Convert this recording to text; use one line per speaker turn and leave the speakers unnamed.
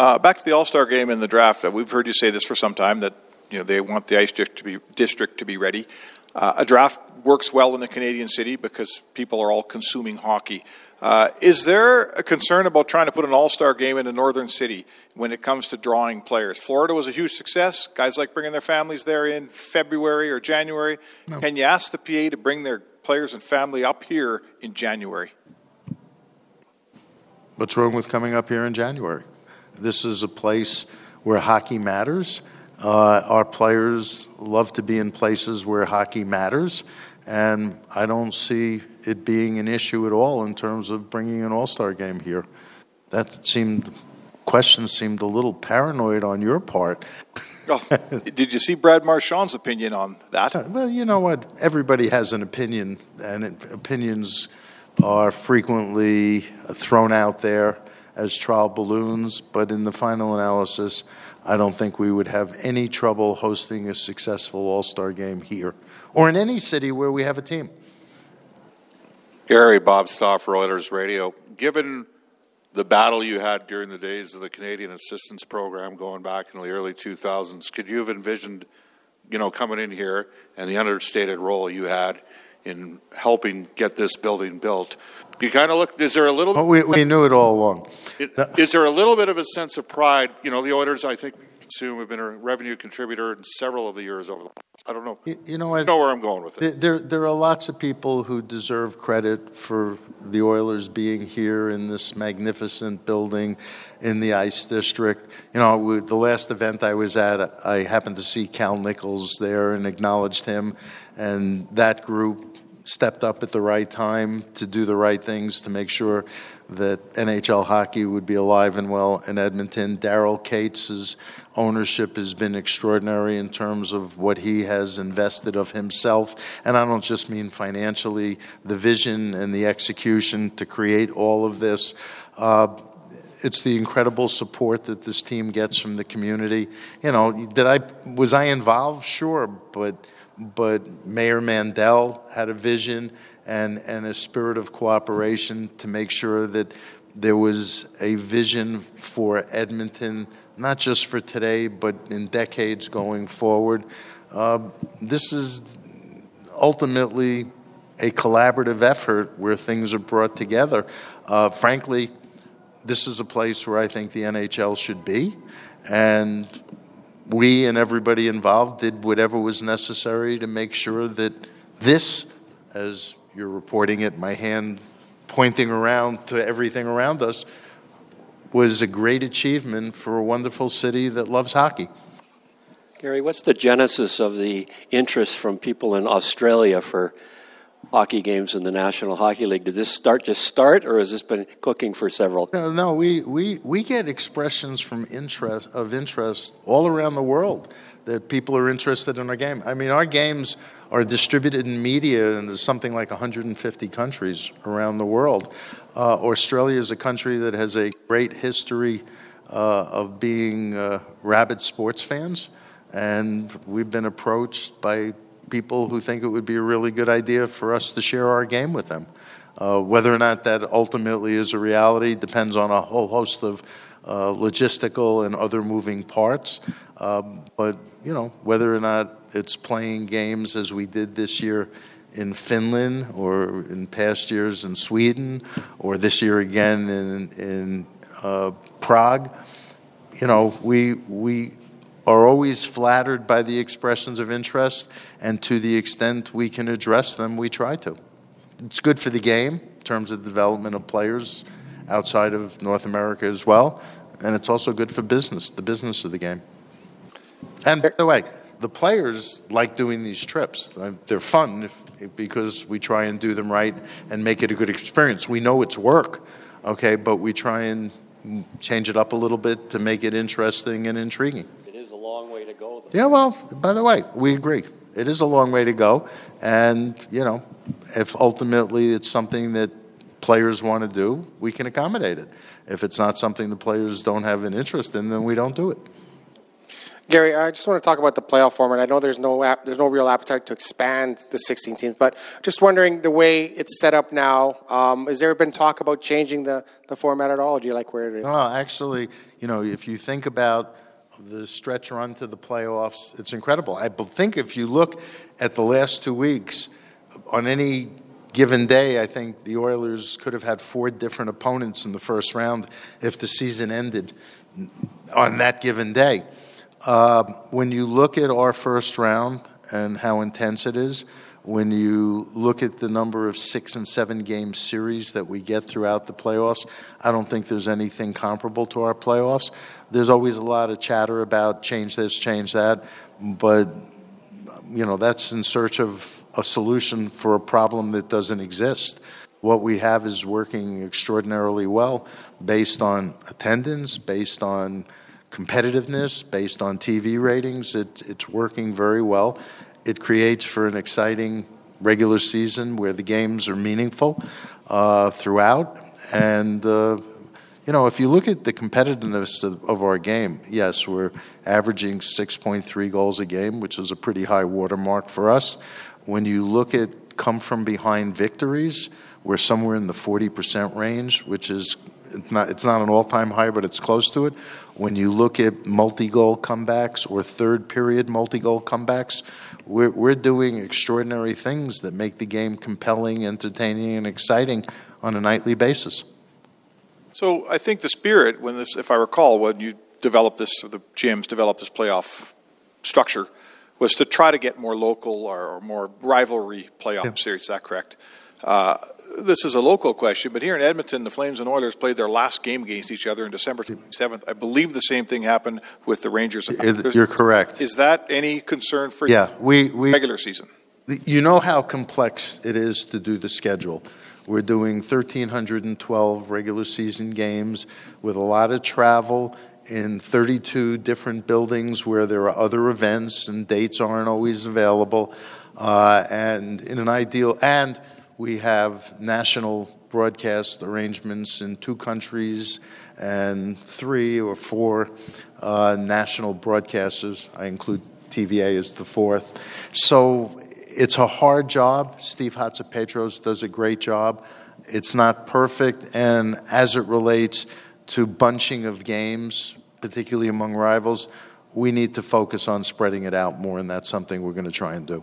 Uh, back to the All Star game and the draft. Uh, we've heard you say this for some time that you know they want the ice district to be district to be ready. Uh, a draft works well in a Canadian city because people are all consuming hockey. Uh, is there a concern about trying to put an All Star game in a northern city when it comes to drawing players? Florida was a huge success. Guys like bringing their families there in February or January. No. Can you ask the PA to bring their players and family up here in January?
What's wrong with coming up here in January? This is a place where hockey matters. Uh, our players love to be in places where hockey matters, and I don't see it being an issue at all in terms of bringing an All Star game here. That seemed question seemed a little paranoid on your part.
well, did you see Brad Marchand's opinion on that? Uh,
well, you know what? Everybody has an opinion, and opinions are frequently thrown out there as trial balloons, but in the final analysis, I don't think we would have any trouble hosting a successful All Star game here or in any city where we have a team.
Gary, Bob Stauffer, Oilers Radio. Given the battle you had during the days of the Canadian Assistance Program going back in the early 2000s, could you have envisioned, you know, coming in here and the understated role you had in helping get this building built. You kind of look. Is there a little?
Oh, we, we knew it all along.
Is there a little bit of a sense of pride? You know, the Oilers, I think, assume have been a revenue contributor in several of the years over the. I don't know.
You, you know, I
know where I'm going with
it. There, there are lots of people who deserve credit for the Oilers being here in this magnificent building in the Ice District. You know, the last event I was at, I happened to see Cal Nichols there and acknowledged him, and that group stepped up at the right time to do the right things to make sure that NHL hockey would be alive and well in Edmonton. Daryl Katz' ownership has been extraordinary in terms of what he has invested of himself. And I don't just mean financially, the vision and the execution to create all of this. Uh, it's the incredible support that this team gets from the community. You know, did I was I involved? Sure, but but Mayor Mandel had a vision and, and a spirit of cooperation to make sure that there was a vision for Edmonton, not just for today, but in decades going forward. Uh, this is ultimately a collaborative effort where things are brought together. Uh, frankly, this is a place where I think the NHL should be. And we and everybody involved did whatever was necessary to make sure that this, as you're reporting it, my hand pointing around to everything around us, was a great achievement for a wonderful city that loves hockey.
Gary, what's the genesis of the interest from people in Australia for hockey games in the National Hockey League. Did this start just start, or has this been cooking for several?
No, no we, we, we get expressions from interest of interest all around the world that people are interested in our game. I mean, our games are distributed in media in something like 150 countries around the world. Uh, Australia is a country that has a great history uh, of being uh, rabid sports fans, and we've been approached by people who think it would be a really good idea for us to share our game with them. Uh, whether or not that ultimately is a reality depends on a whole host of uh, logistical and other moving parts. Um, but, you know, whether or not it's playing games as we did this year in Finland or in past years in Sweden or this year again in, in uh, Prague, you know, we, we are always flattered by the expressions of interest, and to the extent we can address them, we try to. It's good for the game in terms of development of players outside of North America as well, and it's also good for business, the business of the game. And by the way, the players like doing these trips. Uh, they're fun if, because we try and do them right and make it a good experience. We know it's work, okay, but we try and change it up a little bit to make it interesting and intriguing. Yeah, well, by the way, we agree. It is a long way to go. And, you know, if ultimately it's something that players want to do, we can accommodate it. If it's not something the players don't have an interest in, then we don't do it.
Gary, I just want to talk about the playoff format. I know there's no ap- there's no real appetite to expand the 16 teams, but just wondering the way it's set up now. Um, has there been talk about changing the, the format at all? Do you like where it is?
No, actually, you know, if you think about the stretch run to the playoffs, it's incredible. I think if you look at the last two weeks, on any given day, I think the Oilers could have had four different opponents in the first round if the season ended on that given day. Uh, when you look at our first round and how intense it is, when you look at the number of six and seven game series that we get throughout the playoffs, I don't think there's anything comparable to our playoffs. There's always a lot of chatter about change this, change that, but you know that's in search of a solution for a problem that doesn't exist. What we have is working extraordinarily well based on attendance, based on competitiveness based on TV ratings. It, it's working very well. It creates for an exciting regular season where the games are meaningful uh, throughout. And, uh, you know, if you look at the competitiveness of, of, our game, yes, we're averaging 6.3 goals a game, which is a pretty high watermark for us. When you look at come from behind victories, we're somewhere in the 40% range, which is it's not, it's not an all time high, but it's close to it. When you look at multi goal comebacks or third period multi goal comebacks, we're, we're doing extraordinary things that make the game compelling, entertaining, and exciting on a nightly basis.
So I think the spirit, when this, if I recall, when you developed this, the GMs developed this playoff structure, was to try to get more local or, more rivalry playoff yeah. series. Is that correct? Uh, this is a local question, but here in Edmonton, the Flames and Oilers played their last game against each other on December 7th. I believe the same thing happened with the Rangers.
You're correct.
Is that any concern for
yeah, we, we,
regular season?
You know how complex it is to do the schedule. We're doing 1,312 regular season games with a lot of travel in 32 different buildings where there are other events and dates aren't always available. Uh, and in an ideal, and we have national broadcast arrangements in two countries and three or four uh, national broadcasters. I include TVA as the fourth. So it's a hard job. Steve Hatze-Petros does a great job. It's not perfect, and as it relates to bunching of games, particularly among rivals, we need to focus on spreading it out more, and that's something we're going to try and do.